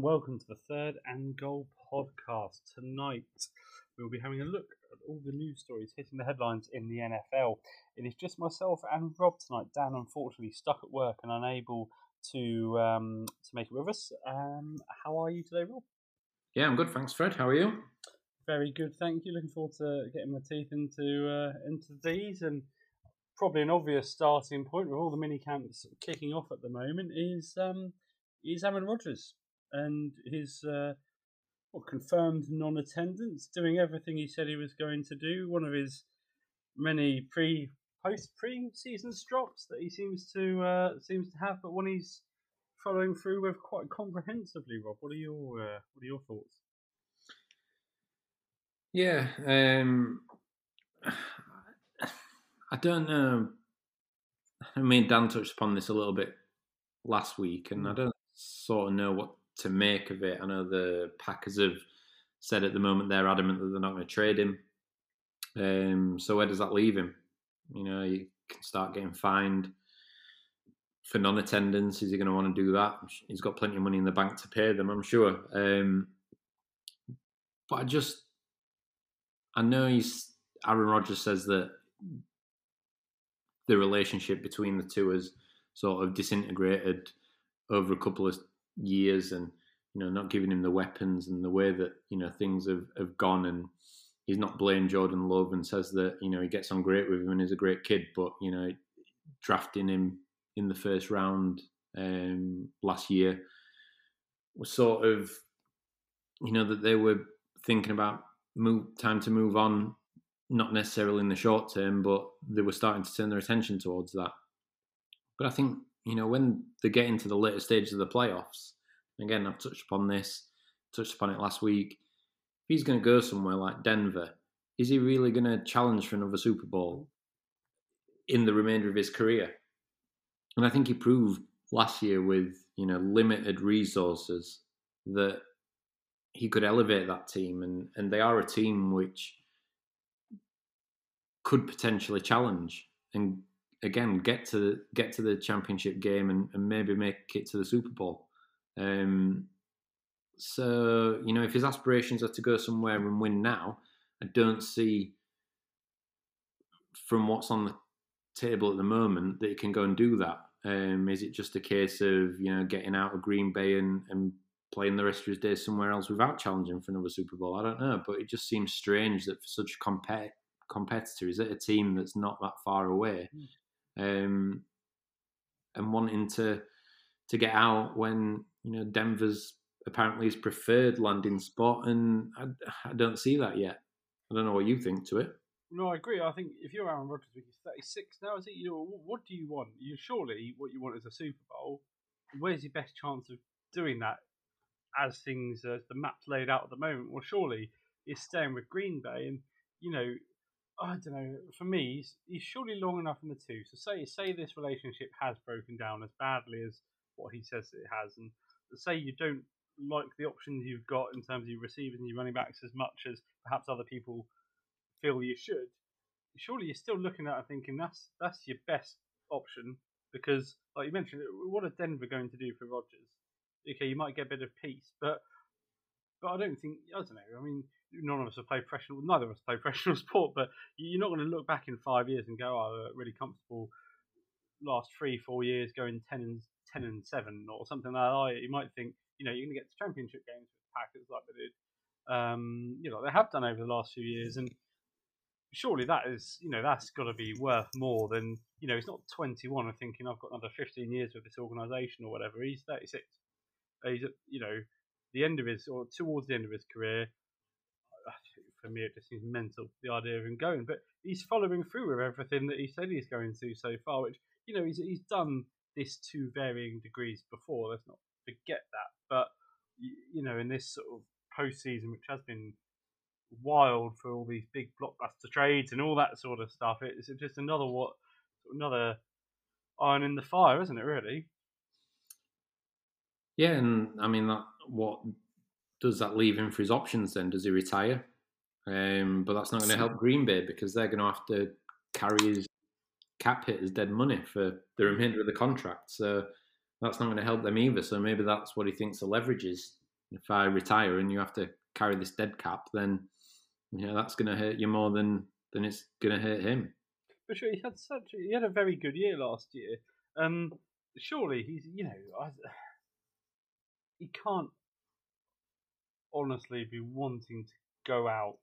and welcome to the third and goal podcast. Tonight we'll be having a look at all the news stories hitting the headlines in the NFL. It is just myself and Rob tonight. Dan, unfortunately, stuck at work and unable to um, to make it with us. Um, how are you today, Rob? Yeah, I'm good. Thanks, Fred. How are you? Very good, thank you. Looking forward to getting my teeth into uh, into these and probably an obvious starting point with all the mini camps kicking off at the moment is um, is Aaron Rodgers and his uh, well, confirmed non-attendance, doing everything he said he was going to do. One of his many pre post pre season drops that he seems to uh, seems to have, but one he's following through with quite comprehensively. Rob, what are your uh, what are your thoughts? Yeah, um, I don't know. I mean, Dan touched upon this a little bit last week, and I don't sort of know what to make of it. I know the Packers have said at the moment they're adamant that they're not going to trade him. Um, so where does that leave him? You know, you can start getting fined for non-attendance. Is he going to want to do that? He's got plenty of money in the bank to pay them, I'm sure. Um, but I just, I know he's Aaron Rodgers says that the relationship between the two has sort of disintegrated over a couple of years and you know not giving him the weapons and the way that you know things have, have gone and he's not blamed Jordan Love and says that you know he gets on great with him and he's a great kid but you know drafting him in the first round um, last year was sort of you know that they were thinking about move time to move on not necessarily in the short term, but they were starting to turn their attention towards that. But I think, you know, when they get into the later stages of the playoffs, again, I've touched upon this, touched upon it last week. If he's going to go somewhere like Denver, is he really going to challenge for another Super Bowl in the remainder of his career? And I think he proved last year with, you know, limited resources that he could elevate that team. And, and they are a team which could potentially challenge and again get to get to the championship game and, and maybe make it to the Super Bowl. Um, so you know, if his aspirations are to go somewhere and win now, I don't see from what's on the table at the moment that he can go and do that. Um, is it just a case of you know getting out of Green Bay and, and playing the rest of his days somewhere else without challenging for another Super Bowl? I don't know, but it just seems strange that for such compet competitor? Is it a team that's not that far away, hmm. Um, and wanting to to get out when you know Denver's apparently his preferred landing spot, and I, I don't see that yet. I don't know what you think to it. No, I agree. I think if you're Aaron Rodgers, he's 36 now, is it? You know, what do you want? You surely what you want is a Super Bowl. Where's your best chance of doing that? As things, as the map's laid out at the moment, well, surely he's staying with Green Bay, and you know I don't know. For me, he's, he's surely long enough in the two. So say say this relationship has broken down as badly as what he says it has, and say you don't like the options you've got in terms of your receivers and your running backs as much as perhaps other people feel you should. Surely you're still looking at it thinking that's that's your best option because, like you mentioned, what are Denver going to do for Rodgers? Okay, you might get a bit of peace, but but I don't think I don't know. I mean, none of us have played professional. Neither of us play professional sport, but you're not going to look back in five years and go, "Oh, really comfortable." Last three, four years, going ten and ten and seven or something like that. You might think, you know, you're going to get to championship games with Packers like they did. Um, you know, they have done over the last few years, and surely that is, you know, that's got to be worth more than, you know, he's not 21 and thinking I've got another 15 years with this organisation or whatever. He's 36. He's, you know, the end of his or towards the end of his career for me, it just seems mental the idea of him going. But he's following through with everything that he said he's going to so far, which you know he's he's done this to varying degrees before. Let's not forget that. But you know, in this sort of postseason, which has been wild for all these big blockbuster trades and all that sort of stuff, it's just another what another iron in the fire, isn't it? Really. Yeah, and I mean that. What does that leave him for his options? Then does he retire? Um, but that's not going to help Green Bay because they're going to have to carry his cap hit as dead money for the remainder of the contract. So that's not going to help them either. So maybe that's what he thinks the leverage is If I retire and you have to carry this dead cap, then you know that's going to hurt you more than than it's going to hurt him. For sure, he had such he had a very good year last year. Um, surely he's you know I, he can't honestly be wanting to go out,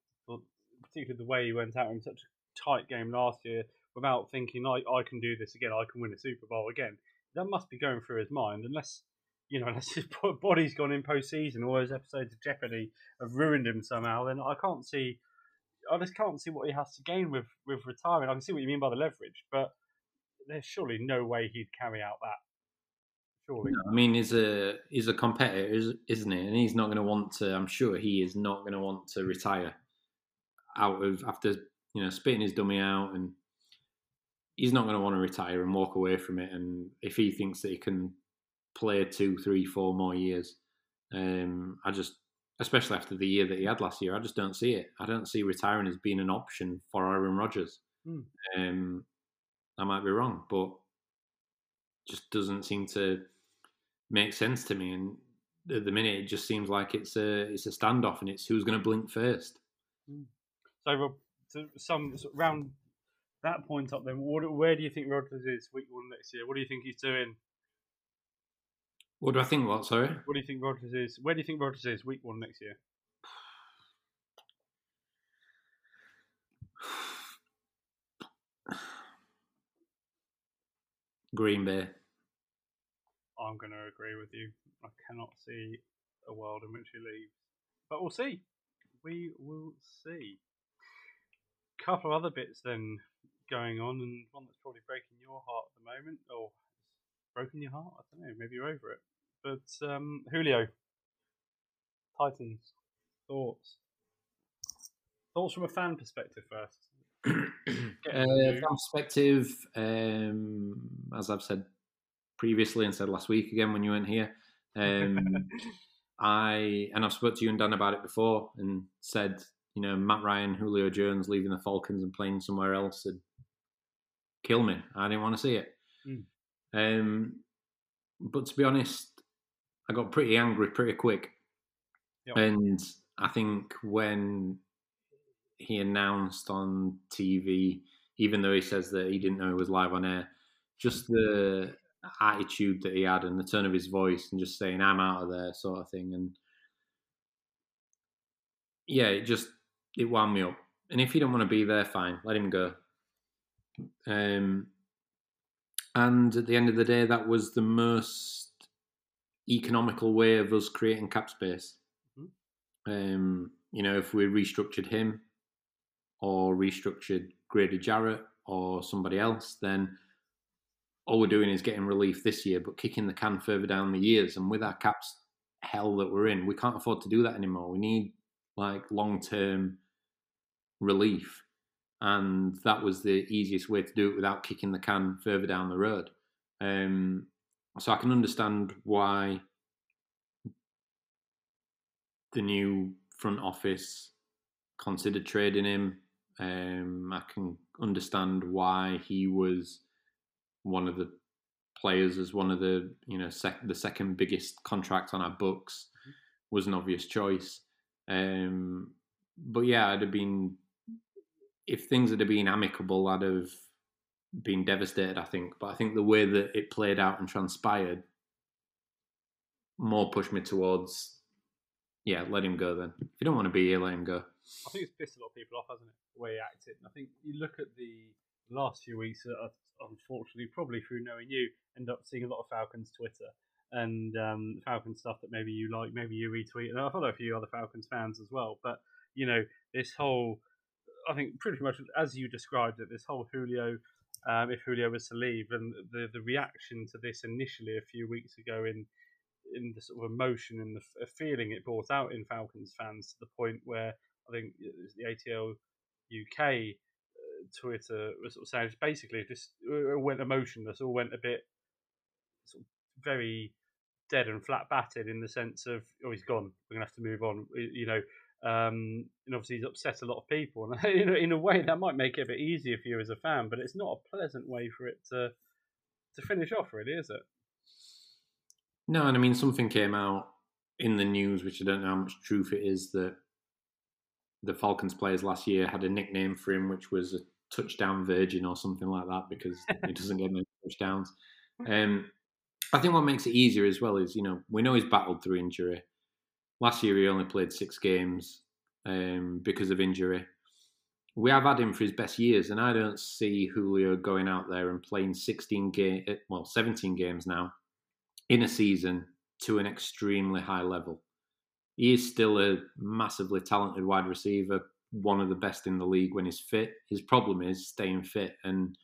particularly the way he went out in such a tight game last year, without thinking I I can do this again. I can win a Super Bowl again. That must be going through his mind, unless you know, unless his body's gone in post-season, all those episodes of Jeopardy have ruined him somehow. Then I can't see I just can't see what he has to gain with with retiring. I can see what you mean by the leverage, but there's surely no way he'd carry out that. Surely. No, I mean, he's a he's a competitor, isn't he? And he's not going to want to. I'm sure he is not going to want to retire out of after you know spitting his dummy out, and he's not going to want to retire and walk away from it. And if he thinks that he can play two, three, four more years, um, I just especially after the year that he had last year. I just don't see it. I don't see retiring as being an option for Aaron Rodgers. Mm. Um, I might be wrong, but just doesn't seem to make sense to me. And at the minute, it just seems like it's a it's a standoff, and it's who's going to blink first. Mm. So, some round that point up, then, what, where do you think Rodgers is week one next year? What do you think he's doing? What do I think? What? Sorry. What do you think Rodgers is? Where do you think Rodgers is week one next year? Green Bay. I'm going to agree with you. I cannot see a world in which he leaves, but we'll see. We will see. Couple of other bits then going on, and one that's probably breaking your heart at the moment, or broken your heart? I don't know. Maybe you're over it. But um, Julio, Titans, thoughts? Thoughts from a fan perspective first. uh, perspective, um, as I've said previously and said last week again when you weren't here, um, I and I've spoke to you and Dan about it before and said, you know, Matt Ryan, Julio Jones leaving the Falcons and playing somewhere else would kill me. I didn't want to see it. Mm. Um, but to be honest, I got pretty angry pretty quick. Yep. And I think when he announced on TV, even though he says that he didn't know he was live on air, just the attitude that he had and the turn of his voice and just saying, I'm out of there, sort of thing. And yeah, it just, it wound me up. And if you don't want to be there, fine, let him go. Um, and at the end of the day, that was the most economical way of us creating cap space. Mm-hmm. Um, you know, if we restructured him or restructured Grady Jarrett or somebody else, then all we're doing is getting relief this year, but kicking the can further down the years. And with our caps hell that we're in, we can't afford to do that anymore. We need like long term relief and that was the easiest way to do it without kicking the can further down the road. Um, so I can understand why the new front office considered trading him. Um, I can understand why he was one of the players as one of the you know sec- the second biggest contract on our books mm-hmm. was an obvious choice. Um, but yeah, I'd have been if things had been amicable, I'd have been devastated. I think, but I think the way that it played out and transpired more pushed me towards, yeah, let him go. Then, if you don't want to be here, let him go. I think it's pissed a lot of people off, hasn't it? The way he acted. And I think you look at the last few weeks. Unfortunately, probably through knowing you, end up seeing a lot of Falcons Twitter and um, Falcons stuff that maybe you like, maybe you retweet, and I follow a few other Falcons fans as well. But you know, this whole I think pretty much as you described it, this whole Julio, um, if Julio was to leave, and the the reaction to this initially a few weeks ago in in the sort of emotion and the feeling it brought out in Falcons fans to the point where I think it was the ATL UK uh, Twitter was sort of saying basically just uh, went emotionless, all went a bit sort of very dead and flat batted in the sense of oh he's gone, we're gonna have to move on, you know. Um, and obviously, he's upset a lot of people. And in a, in a way, that might make it a bit easier for you as a fan, but it's not a pleasant way for it to to finish off, really, is it? No, and I mean, something came out in the news, which I don't know how much truth it is, that the Falcons players last year had a nickname for him, which was a touchdown virgin or something like that, because he doesn't get many touchdowns. Um, I think what makes it easier as well is, you know, we know he's battled through injury. Last year he only played six games um, because of injury. We have had him for his best years, and I don't see Julio going out there and playing 16 game, eh, well, 17 games now in a season to an extremely high level. He is still a massively talented wide receiver, one of the best in the league when he's fit. His problem is staying fit, and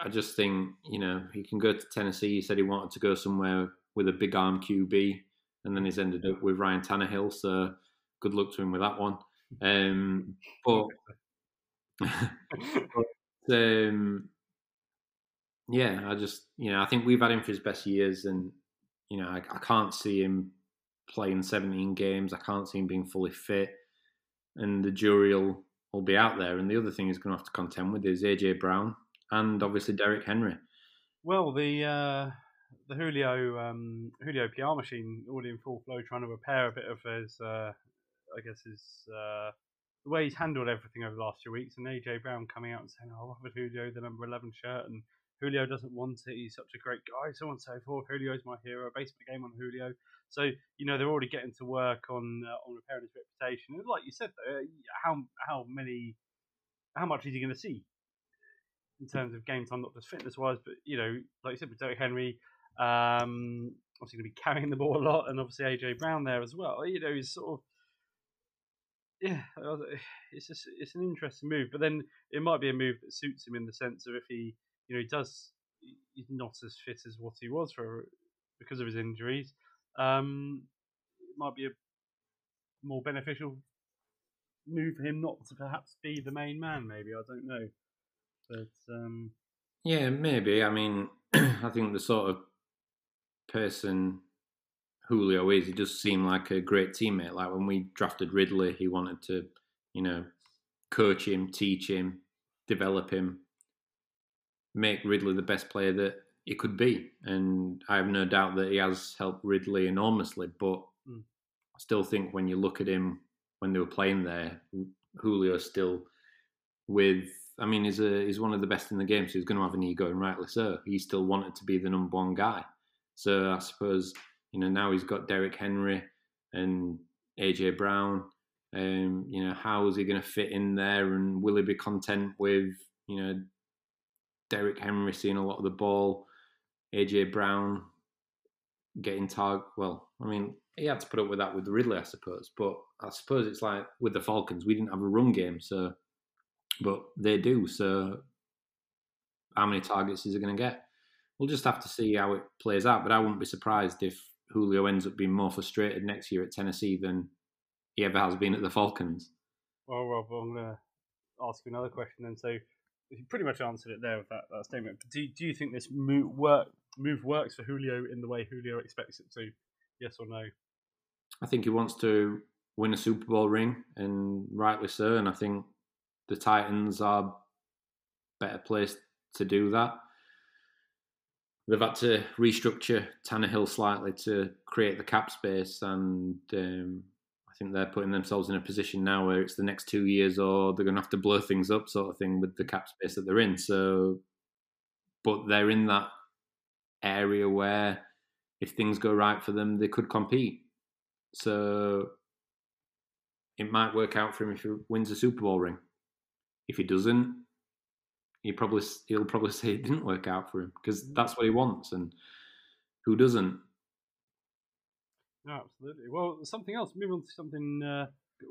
I just think you know he can go to Tennessee. He said he wanted to go somewhere with a big arm QB, and then he's ended up with Ryan Tannehill. So good luck to him with that one. Um, but, but um, yeah, I just you know I think we've had him for his best years, and you know I, I can't see him playing 17 games. I can't see him being fully fit, and the jury will, will be out there. And the other thing he's going to have to contend with is AJ Brown and obviously Derrick Henry. Well, the uh, the Julio um, Julio PR machine already in full flow, trying to repair a bit of his, uh, I guess his uh, the way he's handled everything over the last few weeks. And AJ Brown coming out and saying, "Oh, I have Julio the number 11 shirt," and Julio doesn't want it. He's such a great guy, so on and so forth. Julio's my hero. Based my game on Julio. So you know they're already getting to work on uh, on repairing his reputation. And like you said, though, uh, how how many how much is he going to see in terms of game time, not just fitness wise, but you know, like you said, with Derrick Henry, um, obviously going to be carrying the ball a lot, and obviously AJ Brown there as well. You know, he's sort of yeah, it's just it's an interesting move, but then it might be a move that suits him in the sense of if he you know he does he's not as fit as what he was for because of his injuries. Um, it might be a more beneficial move for him not to perhaps be the main man. Maybe I don't know, but um, yeah, maybe. I mean, I think the sort of person Julio is, he does seem like a great teammate. Like when we drafted Ridley, he wanted to, you know, coach him, teach him, develop him, make Ridley the best player that he could be. And I have no doubt that he has helped Ridley enormously. But mm. I still think when you look at him when they were playing there, Julio still with. I mean, he's a he's one of the best in the game, so he's going to have an ego, and rightly so. He still wanted to be the number one guy. So I suppose you know now he's got Derrick Henry and AJ Brown. Um, you know, how is he going to fit in there, and will he be content with you know Derrick Henry seeing a lot of the ball, AJ Brown getting target. Well, I mean, he had to put up with that with Ridley, I suppose. But I suppose it's like with the Falcons, we didn't have a run game, so but they do. So how many targets is he going to get? We'll just have to see how it plays out. But I wouldn't be surprised if Julio ends up being more frustrated next year at Tennessee than he ever has been at the Falcons. Well, Rob, I'm going to ask you another question then. So you pretty much answered it there with that, that statement. But do, do you think this move, work, move works for Julio in the way Julio expects it to? Yes or no? I think he wants to win a Super Bowl ring, and rightly so. And I think the Titans are better placed to do that. They've had to restructure Tannehill slightly to create the cap space, and um, I think they're putting themselves in a position now where it's the next two years or they're going to have to blow things up, sort of thing, with the cap space that they're in. So, but they're in that area where if things go right for them, they could compete. So it might work out for him if he wins a Super Bowl ring. If he doesn't, he probably he'll probably say it didn't work out for him because mm. that's what he wants, and who doesn't? No, absolutely. Well, something else. Move on to something uh,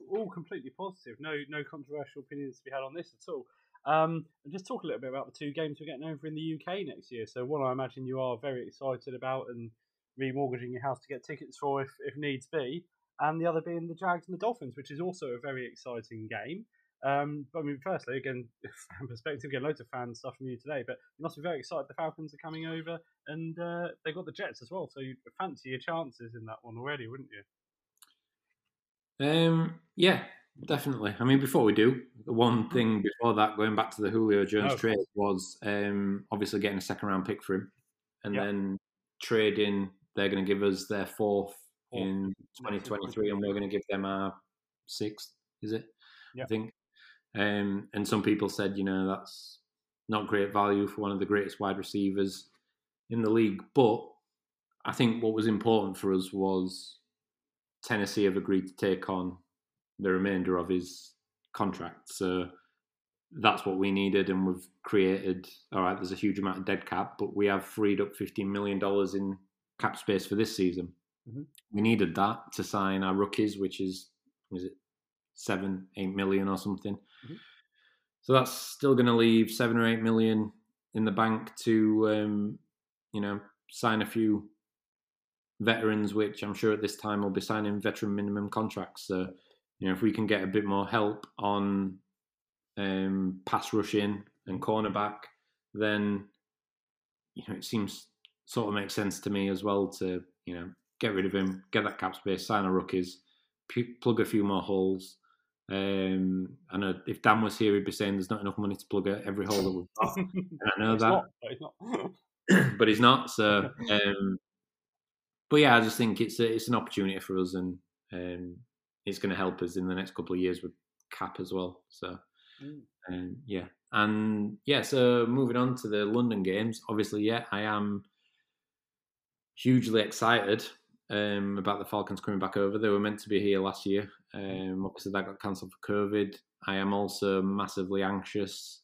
all completely positive. No, no controversial opinions to be had on this at all. Um, and just talk a little bit about the two games we're getting over in the UK next year. So one I imagine you are very excited about and remortgaging your house to get tickets for if, if needs be, and the other being the Jags and the Dolphins, which is also a very exciting game. Um, but I mean, firstly, again, fan perspective, again, loads of fan stuff from you today, but you must be very excited the Falcons are coming over and uh, they've got the Jets as well, so you fancy your chances in that one already, wouldn't you? Um, yeah, definitely. I mean, before we do, the one hmm. thing before that, going back to the Julio Jones oh, trade, was um, obviously getting a second round pick for him and then trading they're going to give us their fourth in 2023, and we're going to give them our sixth. Is it? Yeah. I think. Um, and some people said, you know, that's not great value for one of the greatest wide receivers in the league. But I think what was important for us was Tennessee have agreed to take on the remainder of his contract. So that's what we needed, and we've created. All right, there's a huge amount of dead cap, but we have freed up fifteen million dollars in cap space for this season. Mhm. We needed that to sign our rookies, which is was it seven, eight million or something. Mhm. So that's still going to leave seven or eight million in the bank to, um, you know, sign a few veterans, which I'm sure at this time will be signing veteran minimum contracts. So, you know, if we can get a bit more help on um, pass rushing and cornerback, then you know it seems sort of makes sense to me as well to you know get rid of him, get that cap space, sign our rookies, plug a few more holes. Um, I know if Dan was here, he'd be saying there's not enough money to plug every hole that we've got, and I know that not, but it's not. but he's not. So, um, but yeah, I just think it's a, it's an opportunity for us, and um, it's going to help us in the next couple of years with cap as well. So, Mm. um, yeah, and yeah. So moving on to the London games, obviously, yeah, I am hugely excited um, about the Falcons coming back over. They were meant to be here last year. Um, obviously, that got cancelled for COVID. I am also massively anxious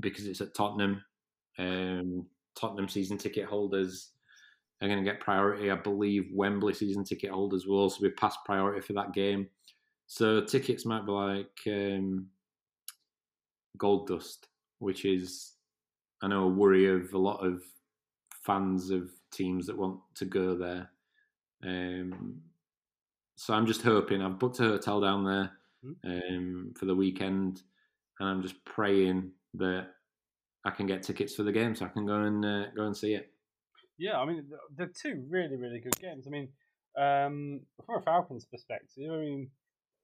because it's at Tottenham. Um, Tottenham season ticket holders are going to get priority. I believe Wembley season ticket holders will also be past priority for that game. So tickets might be like um, gold dust, which is, I know, a worry of a lot of fans of teams that want to go there. Um, so I'm just hoping. I've booked a hotel down there um, for the weekend, and I'm just praying that I can get tickets for the game so I can go and uh, go and see it. Yeah, I mean, th- they're two really, really good games. I mean, um, from a Falcons perspective, I mean,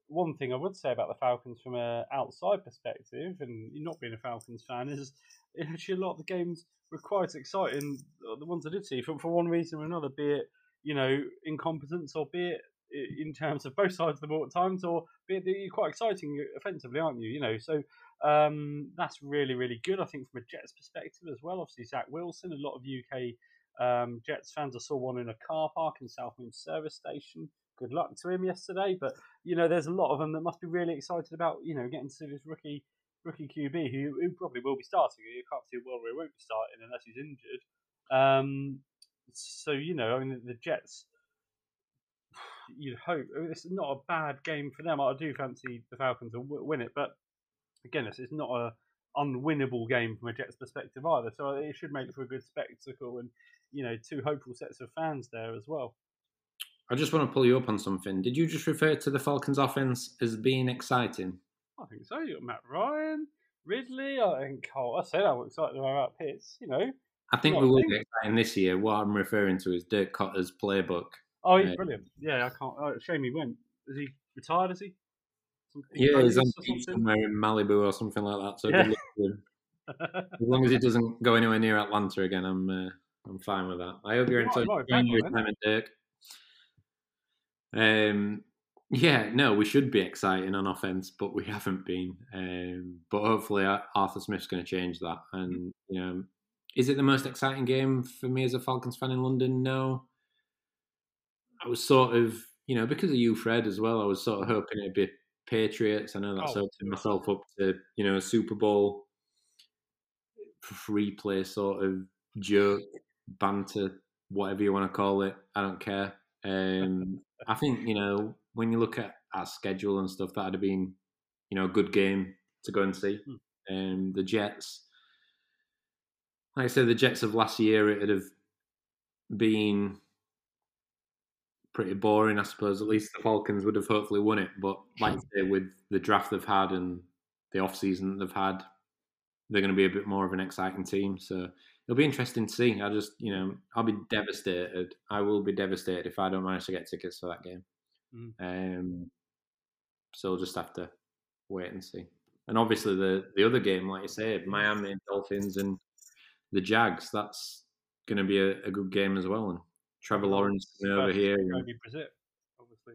one thing I would say about the Falcons from an outside perspective, and not being a Falcons fan, is actually a lot of the games were quite exciting. uh, The ones I did see, for, for one reason or another, be it you know incompetence or be it in terms of both sides of the ball at times, or be it you're quite exciting offensively, aren't you? You know, so um, that's really, really good. I think from a Jets perspective as well. Obviously, Zach Wilson, a lot of UK um, Jets fans. I saw one in a car park in South Mimms Service Station. Good luck to him yesterday. But you know, there's a lot of them that must be really excited about you know getting to this rookie rookie QB who, who probably will be starting. You can't see a world where he won't be starting unless he's injured. Um, so you know, I mean, the Jets. You'd hope I mean, it's not a bad game for them. I do fancy the Falcons to w- win it, but again, it's, it's not a unwinnable game from a Jets perspective either. So it should make for a good spectacle and you know two hopeful sets of fans there as well. I just want to pull you up on something. Did you just refer to the Falcons' offense as being exciting? I think so. You got Matt Ryan, Ridley. I think Cole. I said I'm excited about Pitts. You know. I think we will be exciting this year. What I'm referring to is Dirk Koetter's playbook. Oh, he's Yeah. brilliant. Yeah, I can't. Oh, shame he went. Is he retired? Is he? Something Yeah, he's on Vegas the or beach somewhere in Malibu or something like that. So Yeah. good luck to him. as long as he doesn't go anywhere near Atlanta again, I'm uh, I'm fine with that. I hope you're enjoying your time then. Dirk. Um, yeah, no, we should be exciting on offense, but we haven't been. Um, but hopefully, Arthur Smith's going to change that. And you know, is it the most exciting game for me as a Falcons fan in London? No. I was sort of, you know, because of you, Fred, as well. I was sort of hoping it'd be Patriots. I know that's Oh, opening myself up to, you know, a Super Bowl free play sort of joke, banter, whatever you want to call it. I don't care. Um, I think you know when you look at our schedule and stuff, that'd have been, you know, a good game to go and see. Um, the Jets, like I said, the Jets of last year, it'd have been pretty boring, I suppose. At least the Falcons would have hopefully won it. But like you say, with the draft they've had and the off season they've had, they're going to be a bit more of an exciting team. So it'll be interesting to see. I just, you know, I'll be devastated. I will be devastated if I don't manage to get tickets for that game. Mm. Um, so we'll just have to wait and see. And obviously the the other game, like you said, Miami Dolphins and the Jags. That's going to be a, a good game as well. And Trevor Lawrence over here. Jacoby Brissett, obviously.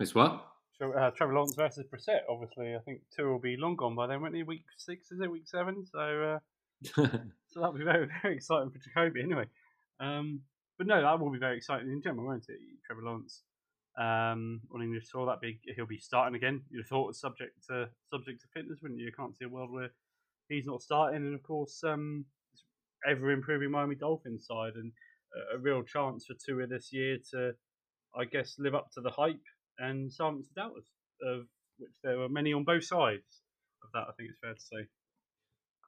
It's what? So, uh, Trevor Lawrence versus Brissett, obviously. I think Tua will be long gone by then, won't he? Week six, is it? Week seven? So, uh, so that'll be very, very exciting for Jacoby anyway. Um, but no, that will be very exciting in general, won't it? Trevor Lawrence um, on English soil, that big, he'll be starting again. You'd have thought subject to subject to fitness, wouldn't you? You can't see a world where he's not starting, and of course, um, ever improving Miami Dolphins side, and a, real chance for Tua this year to, I guess, live up to the hype and silence the doubters, of which there were many on both sides of that. I think it's fair to say.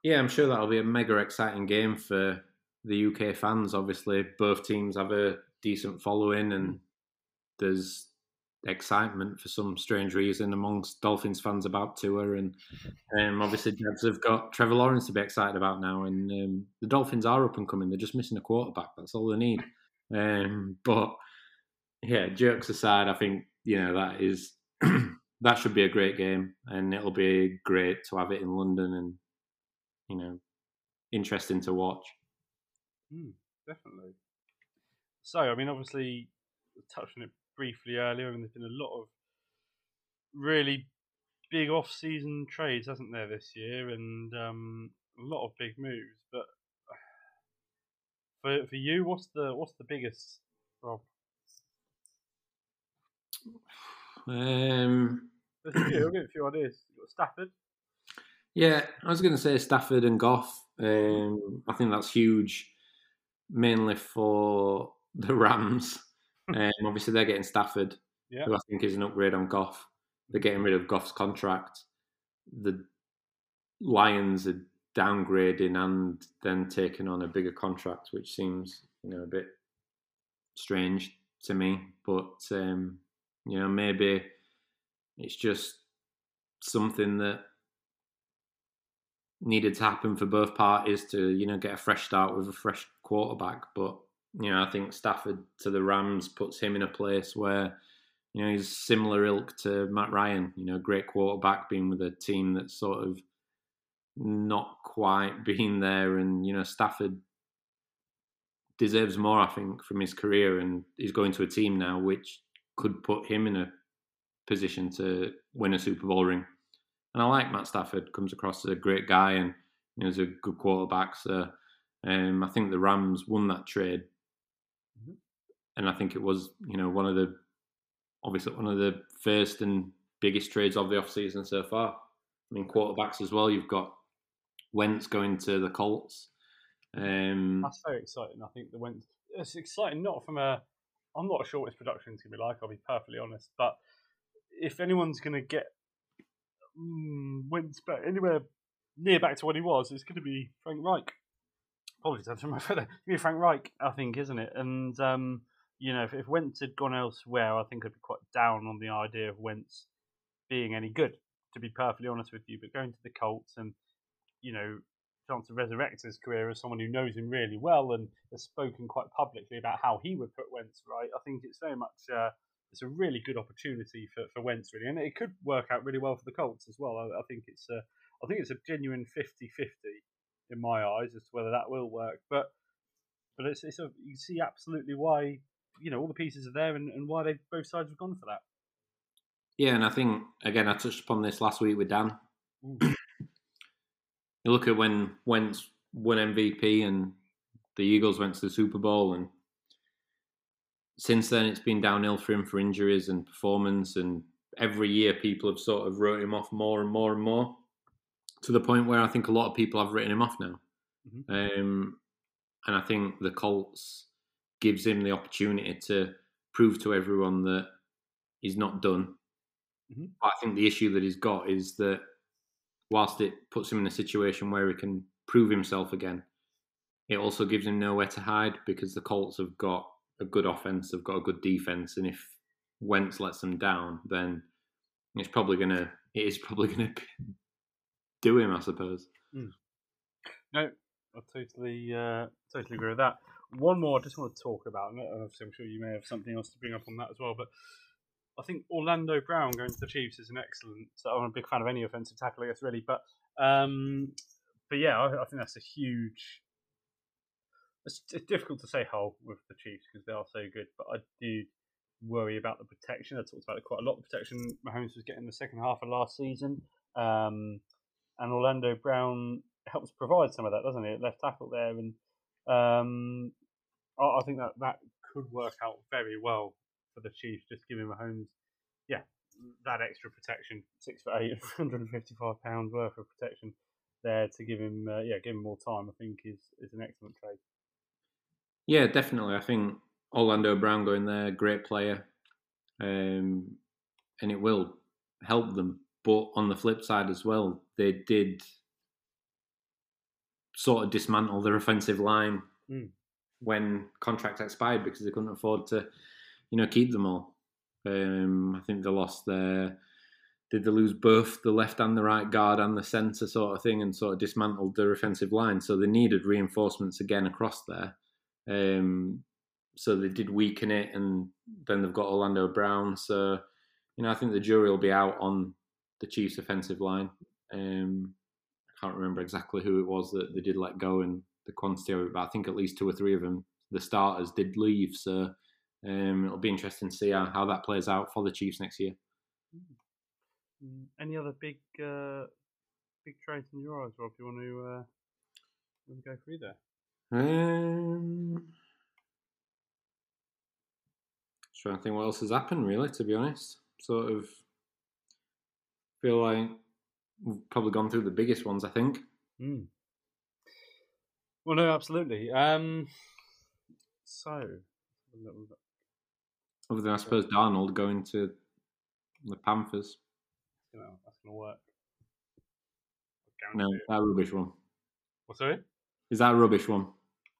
Yeah, I'm sure that'll be a mega exciting game for the UK fans. Obviously, both teams have a decent following, and there's excitement for some strange reason amongst Dolphins fans about Tua, and um, obviously Jets have got Trevor Lawrence to be excited about now, and um, the Dolphins are up and coming. They're just missing a quarterback. That's all they need. Um, but yeah, jokes aside, I think you know that is that should be a great game, and it'll be great to have it in London, and you know, interesting to watch. Mm, definitely. So, I mean, obviously, touching it briefly earlier, and there's been a lot of really big off-season trades, hasn't there, this year, and um, a lot of big moves. But for for you, what's the what's the biggest, Rob? Um, There's a few, I'll give a few ideas. You've got Stafford. Yeah, I was going to say Stafford and Goff. Um, I think that's huge, mainly for the Rams. Um, obviously, they're getting Stafford, Yeah. who I think is an upgrade on Goff. They're getting rid of Goff's contract. The Lions are downgrading and then taking on a bigger contract, which seems you know a bit strange to me. But um, you know, maybe it's just something that needed to happen for both parties to you know get a fresh start with a fresh quarterback. But you know, I think Stafford to the Rams puts him in a place where you know he's similar ilk to Matt Ryan. You know, great quarterback, being with a team that's sort of not quite been there, and you know Stafford deserves more, I think, from his career, and he's going to a team now which could put him in a position to win a Super Bowl ring. And I like Matt Stafford; comes across as a great guy, and you know, he's a good quarterback. So um, I think the Rams won that trade. And I think it was you know one of the obviously one of the first and biggest trades of the offseason so far. I mean, quarterbacks as well. You've got Wentz going to the Colts. Um, That's very exciting. I think the Wentz. It's exciting not from a. I'm not sure what his production's to be like. I'll be perfectly honest. But if anyone's to get mm, Wentz back anywhere near back to what he was, it's to be Frank Reich. Apologies, that's from my be Frank Reich, I think, isn't it? And um, you know, if, if Wentz had gone elsewhere, I think I'd be quite down on the idea of Wentz being any good. To be perfectly honest with you, but going to the Colts and you know chance to resurrect his career as someone who knows him really well and has spoken quite publicly about how he would put Wentz right. I think it's very much uh, it's a really good opportunity for, for Wentz really, and it could work out really well for the Colts as well. I, I think it's a I think it's a genuine 50-50 in my eyes as to whether that will work, but but it's, it's a, you see absolutely why you know all the pieces are there and, and why they both sides have gone for that. yeah, and I think again I touched upon this last week with Dan. You look at when Wentz won MVP and the Eagles went to the Super Bowl, and since then it's been downhill for him for injuries and performance. And every year people have sort of wrote him off more and more and more to the point where I think a lot of people have written him off now. Um, and I think the Colts gives him the opportunity to prove to everyone that he's not done. Mhm. But I think the issue that he's got is that whilst it puts him in a situation where he can prove himself again, it also gives him nowhere to hide because the Colts have got a good offense, they've got a good defense, and if Wentz lets them down, then it's probably gonna it is probably gonna do him, I suppose. No, I totally, uh, totally agree with that. One more I just want to talk about, and obviously I'm sure you may have something else to bring up on that as well, but I think Orlando Brown going to the Chiefs is an excellent. So I'm a big fan of any offensive tackle, I guess, really, but um, but yeah, I, I think that's a huge, it's, it's difficult to say whole with the Chiefs because they are so good, but I do worry about the protection. I talked about it quite a lot. The protection Mahomes was getting the second half of last season, um, and Orlando Brown helps provide some of that, doesn't it? Left tackle there, and um, I, I think that that could work out very well for the Chiefs, just giving Mahomes, yeah, that extra protection, six foot eight, 155 pounds worth of protection there to give him, uh, yeah, give him more time. I think is is an excellent trade. Yeah, definitely. I think Orlando Brown going there, great player, um, and it will help them. But on the flip side as well, they did sort of dismantle their offensive line Mm. When contracts expired because they couldn't afford to, you know, keep them all. Um, I think they lost their. Did they lose both the left and the right guard and the centre sort of thing, and sort of dismantled their offensive line? So they needed reinforcements again across there. Um, so they did weaken it, and then they've got Orlando Brown. So you know, I think the jury will be out on the Chiefs' offensive line. Um, I can't remember exactly who it was that they did let go and the quantity of it, but I think at least two or three of them, the starters, did leave. So um, it'll be interesting to see how, how that plays out for the Chiefs next year. Mm, Any other big uh, big trades in your eyes, Rob? Do you want to, uh, you want to go through there? Um, just trying to think what else has happened, really, to be honest. Sort of feel like we've probably gone through the biggest ones, I think. Mm. Well, no, absolutely. Um, so, a little bit- Other than, I suppose, Darnold going to the Panthers. you know, that's going to work. No, that rubbish one. What, sorry? Is that a rubbish one?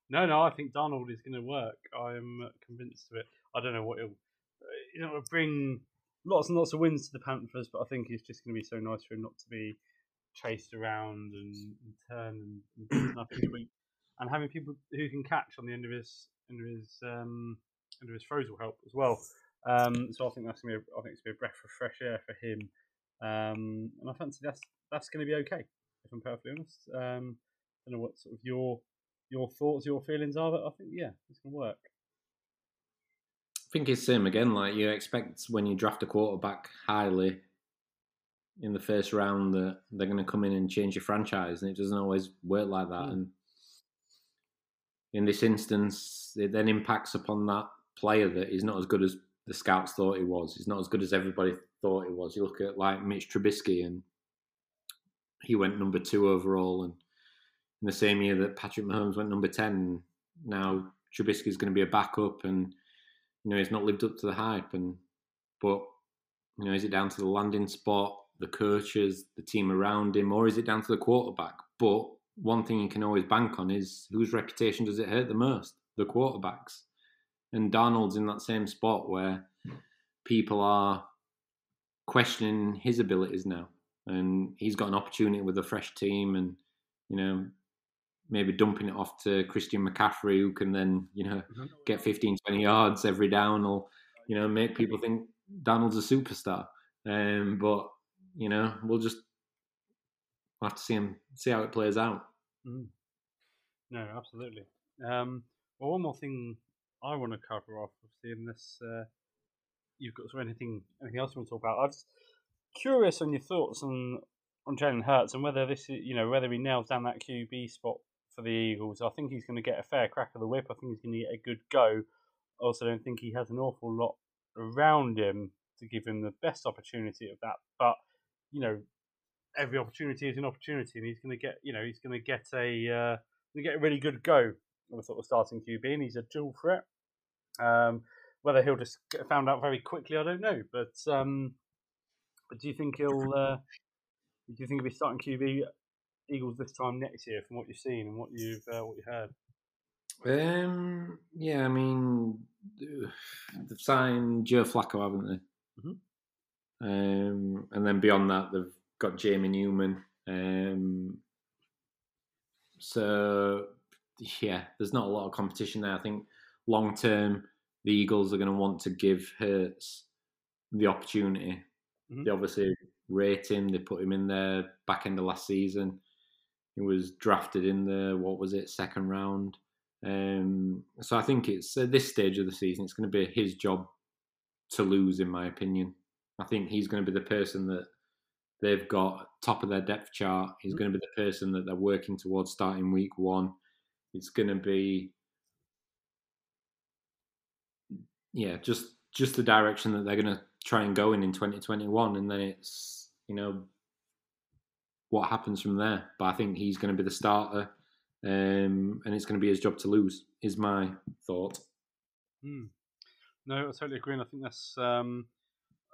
No, no, I think Darnold is going to work. I'm uh, convinced of it. I don't know what it'll, you know, it'll bring lots and lots of wins to the Panthers, but I think it's just going to be so nice for him not to be chased around and, and turn and, and beaten up each week, and having people who can catch on the end of his end of his um, end of his throws will help as well. Um, so I think that's going to be a, I think it's to be a breath of fresh air for him, um, and I fancy that's that's going to be okay. If I'm perfectly honest, um, I don't know what sort of your your thoughts, your feelings are, but I think yeah, it's gonna work. I think it's same again. Like you expect when you draft a quarterback highly in the first round that they're going to come in and change your franchise, and it doesn't always work like that. Mm. And in this instance, it then impacts upon that player that he's not as good as the scouts thought he was. He's not as good as everybody thought he was. You look at like Mitch Trubisky, and he went number two overall, and in the same year that Patrick Mahomes went number ten. Now Trubisky is going to be a backup, and you know he's not lived up to the hype. And but you know, is it down to the landing spot, the coaches, the team around him, or is it down to the quarterback? But one thing you can always bank on is whose reputation does it hurt the most? The quarterbacks. And Darnold's in that same spot where people are questioning his abilities now. And he's got an opportunity with a fresh team and, you know, maybe dumping it off to Christian McCaffrey, who can then, you know, get 15, 20 yards every down or, you know, make people think Darnold's a superstar. Um, but, you know, we'll just have to see him, see how it plays out. Mm. No, absolutely. Um, well, one more thing I want to cover off, in this, uh, you've got of anything anything else you want to talk about? I was curious on your thoughts on on Jalen Hurts and whether this is, you know, whether he nails down that QB spot for the Eagles. I think he's going to get a fair crack of the whip. I think he's going to get a good go. Also don't think he has an awful lot around him to give him the best opportunity of that. But you know, every opportunity is an opportunity, and he's going to get, you know, he's going to get a, uh, get a really good go on a sort of starting QB, and he's a dual threat. Um, whether he'll just get found out very quickly, I don't know. But um, but do you think he'll? Uh, do you think he'll be starting QB Eagles this time next year, from what you've seen and what you've uh, what you heard? Um, yeah, I mean, they've signed Joe Flacco, haven't they? Mhm. Um, and then beyond that, they've got Jamie Newman. Um, so yeah, there's not a lot of competition there. I think long term, the Eagles are going to want to give Hurts the opportunity. Mhm. They obviously rate him. They put him in there back end of last season. He was drafted in the what was it second round. Um, so I think it's at this stage of the season, it's going to be his job to lose, in my opinion. I think he's going to be the person that they've got top of their depth chart. He's Mm. going to be the person that they're working towards starting week one. It's going to be, yeah, just just the direction that they're going to try and go in in 2021, and then it's you know what happens from there. But I think he's going to be the starter, um, and it's going to be his job to lose. Is my thought. Hmm. No, I totally agree, and I think that's um,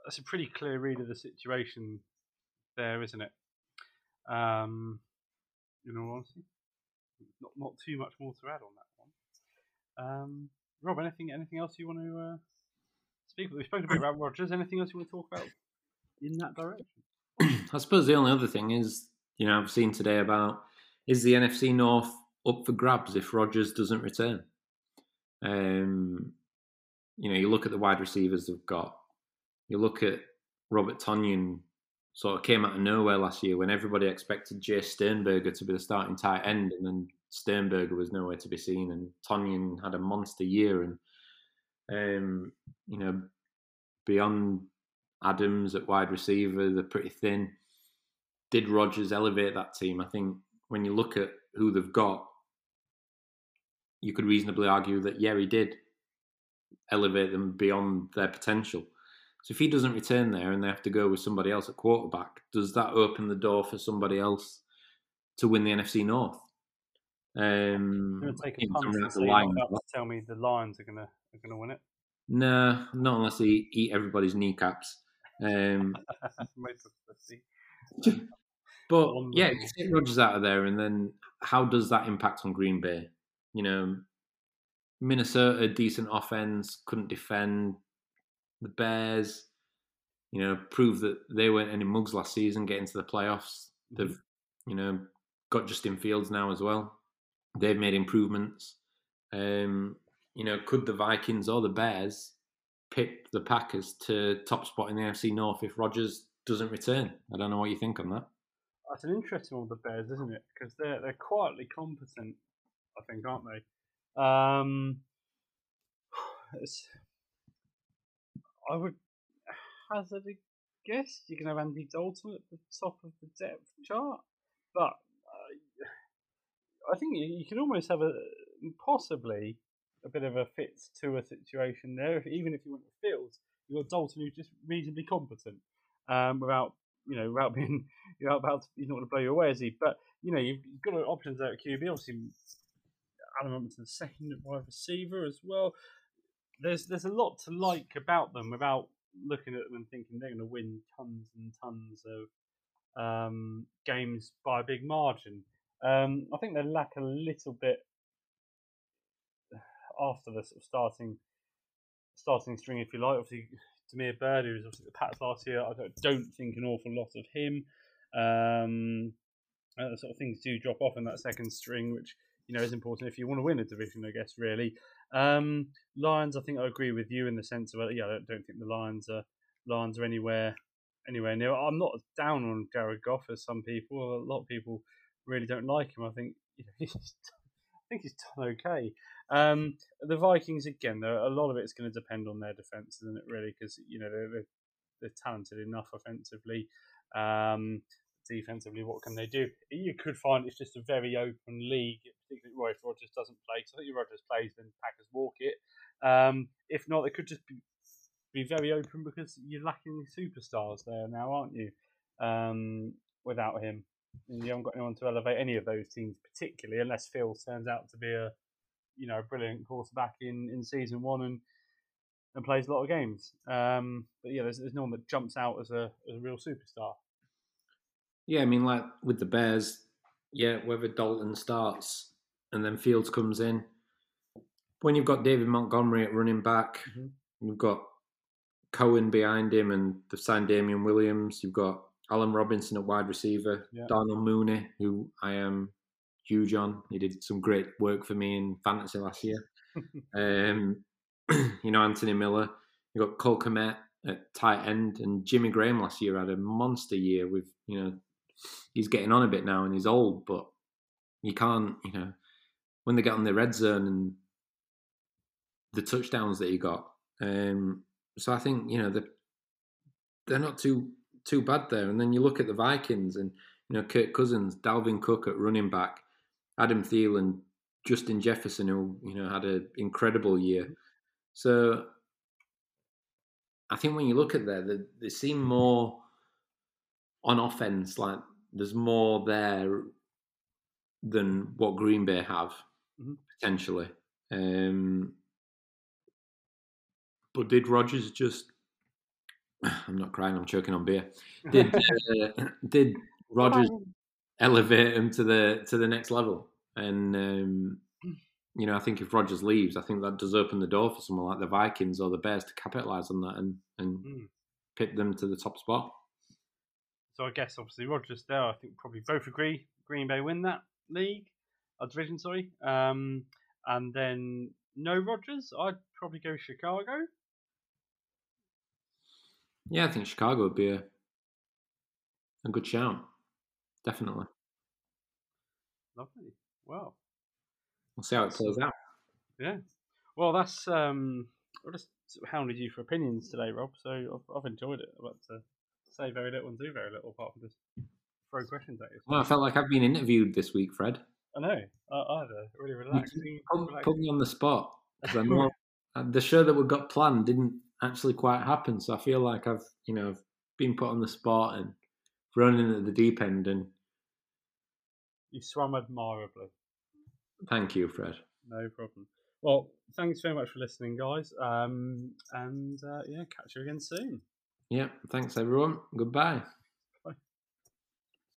that's a pretty clear read of the situation there, isn't it? Um, in all honesty, not not too much more to add on that one. Um, Rob, anything anything else you want to uh, speak? About? We've spoken a bit about Rodgers. Anything else you want to talk about in that direction? I suppose the only other thing is, you know, I've seen today about is the NFC North up for grabs if Rodgers doesn't return. Um, you know, you look at the wide receivers they've got. You look at Robert Tonyan, sort of came out of nowhere last year when everybody expected Jace Sternberger to be the starting tight end, and then Sternberger was nowhere to be seen, and Tonyan had a monster year, and um, you know, beyond Adams at wide receiver, they're pretty thin. Did Rodgers elevate that team? I think when you look at who they've got, you could reasonably argue that yeah, he did elevate them beyond their potential. So if he doesn't return there and they have to go with somebody else at quarterback, does that open the door for somebody else to win the NFC North? Um, I'm going to take a punt and of say the you're line. not about to tell me the Lions are going to are to win it. No, not unless they eat everybody's kneecaps. Um, Most of the see. But yeah, take Rodgers out of there, and then how does that impact on Green Bay? You know, Minnesota decent offense couldn't defend. The Bears, you know, proved that they weren't any mugs last season, getting to the playoffs. They've, you know, got Justin Fields now as well. They've made improvements. Um, you know, could the Vikings or the Bears pick the Packers to top spot in the NFC North if Rodgers doesn't return? I don't know what you think on that. That's an interesting one with the Bears, isn't it? Because they're they're quietly competent, I think, aren't they? Um, it's, I would hazard a guess you can have Andy Dalton at the top of the depth chart, but uh, I think you, you can almost have a possibly a bit of a fits to a situation there. If, even if you went to Fields, you've got Dalton who's just reasonably competent, um, without you know without being you know about he's not going to blow you away, is he? But you know you've, got options out at QB. Obviously, Allen Robinson second wide receiver as well. There's there's a lot to like about them without looking at them and thinking they're going to win tons and tons of um, games by a big margin. Um, I think they lack a little bit after the sort of starting starting string, if you like. Obviously, Damiere Byrd, who was obviously the Pats last year, I don't, think an awful lot of him. Um, uh, sort of things do drop off in that second string, which you know is important if you want to win a division, I guess. Really, um, Lions. I think I agree with you in the sense of uh, yeah, I don't, don't think the Lions are Lions are anywhere anywhere near. I'm not down on Jared Goff as some people. A lot of people really don't like him. I think you know, he's, I think he's done okay. Um, the Vikings again, though, a lot of it's going to depend on their defense, isn't it? Really, because you know they're, they're, they're talented enough offensively. Um, defensively, what can they do? You could find it's just a very open league, particularly well, if Rodgers doesn't play. So I think if Rodgers plays, then Packers walk it. Um, if not, they could just be, be very open because you're lacking superstars there now, aren't you? Um, without him, and you haven't got anyone to elevate any of those teams, particularly unless Phil turns out to be a you know a brilliant quarterback in, in season one and and plays a lot of games. Um, but yeah, there's, there's no one that jumps out as a as a real superstar. Yeah, I mean, like with the Bears, yeah, whether Dalton starts and then Fields comes in. When you've got David Montgomery at running back, Mhm. you've got Cohen behind him, and they've signed Damien Williams. You've got Allen Robinson at wide receiver, Yeah. Darnell Mooney, who I am huge on. He did some great work for me in fantasy last year. um, you know, Anthony Miller. You've got Cole Kmet at tight end, and Jimmy Graham last year had a monster year. With you know, he's getting on a bit now and he's old, but you can't, you know, when they get on the red zone and the touchdowns that he got. Um, so I think you know they're, they're not too too bad there. And then you look at the Vikings and you know Kirk Cousins, Dalvin Cook at running back, Adam Thielen, Justin Jefferson, who you know had an incredible year. So I think when you look at there, they, they seem more on offense. Like there's more there than what Green Bay have Mhm. potentially. Um, but did Rodgers just? I'm not crying. I'm choking on beer. Did uh, did Rodgers elevate him to the to the next level? And um, you know, I think if Rodgers leaves, I think that does open the door for someone like the Vikings or the Bears to capitalize on that and and Mm. pip them to the top spot. So I guess obviously Rodgers there. I think probably both agree Green Bay win that league, uh, division. Sorry, um, and then no Rodgers. I'd probably go Chicago. Yeah, I think Chicago would be a a good shout. Definitely. Lovely. Well, We'll see how it plays out. yeah. Well, that's um. I just hounded you for opinions today, Rob. So I've, I've enjoyed it. I've got to say very little and do very little, apart from just throw questions at you. Well, I felt like I've been interviewed this week, Fred. I know. I, I had a really relaxing. Put, relaxing put me on the spot. 'cause I know uh, the show that we got planned didn't actually quite happen, so I feel like I've, you know, been put on the spot and thrown in at the deep end. And you swam admirably. thank you, Fred. No problem. Well, thanks very much for listening, guys. Um, and uh, yeah, catch you again soon. Yeah, thanks everyone. Goodbye.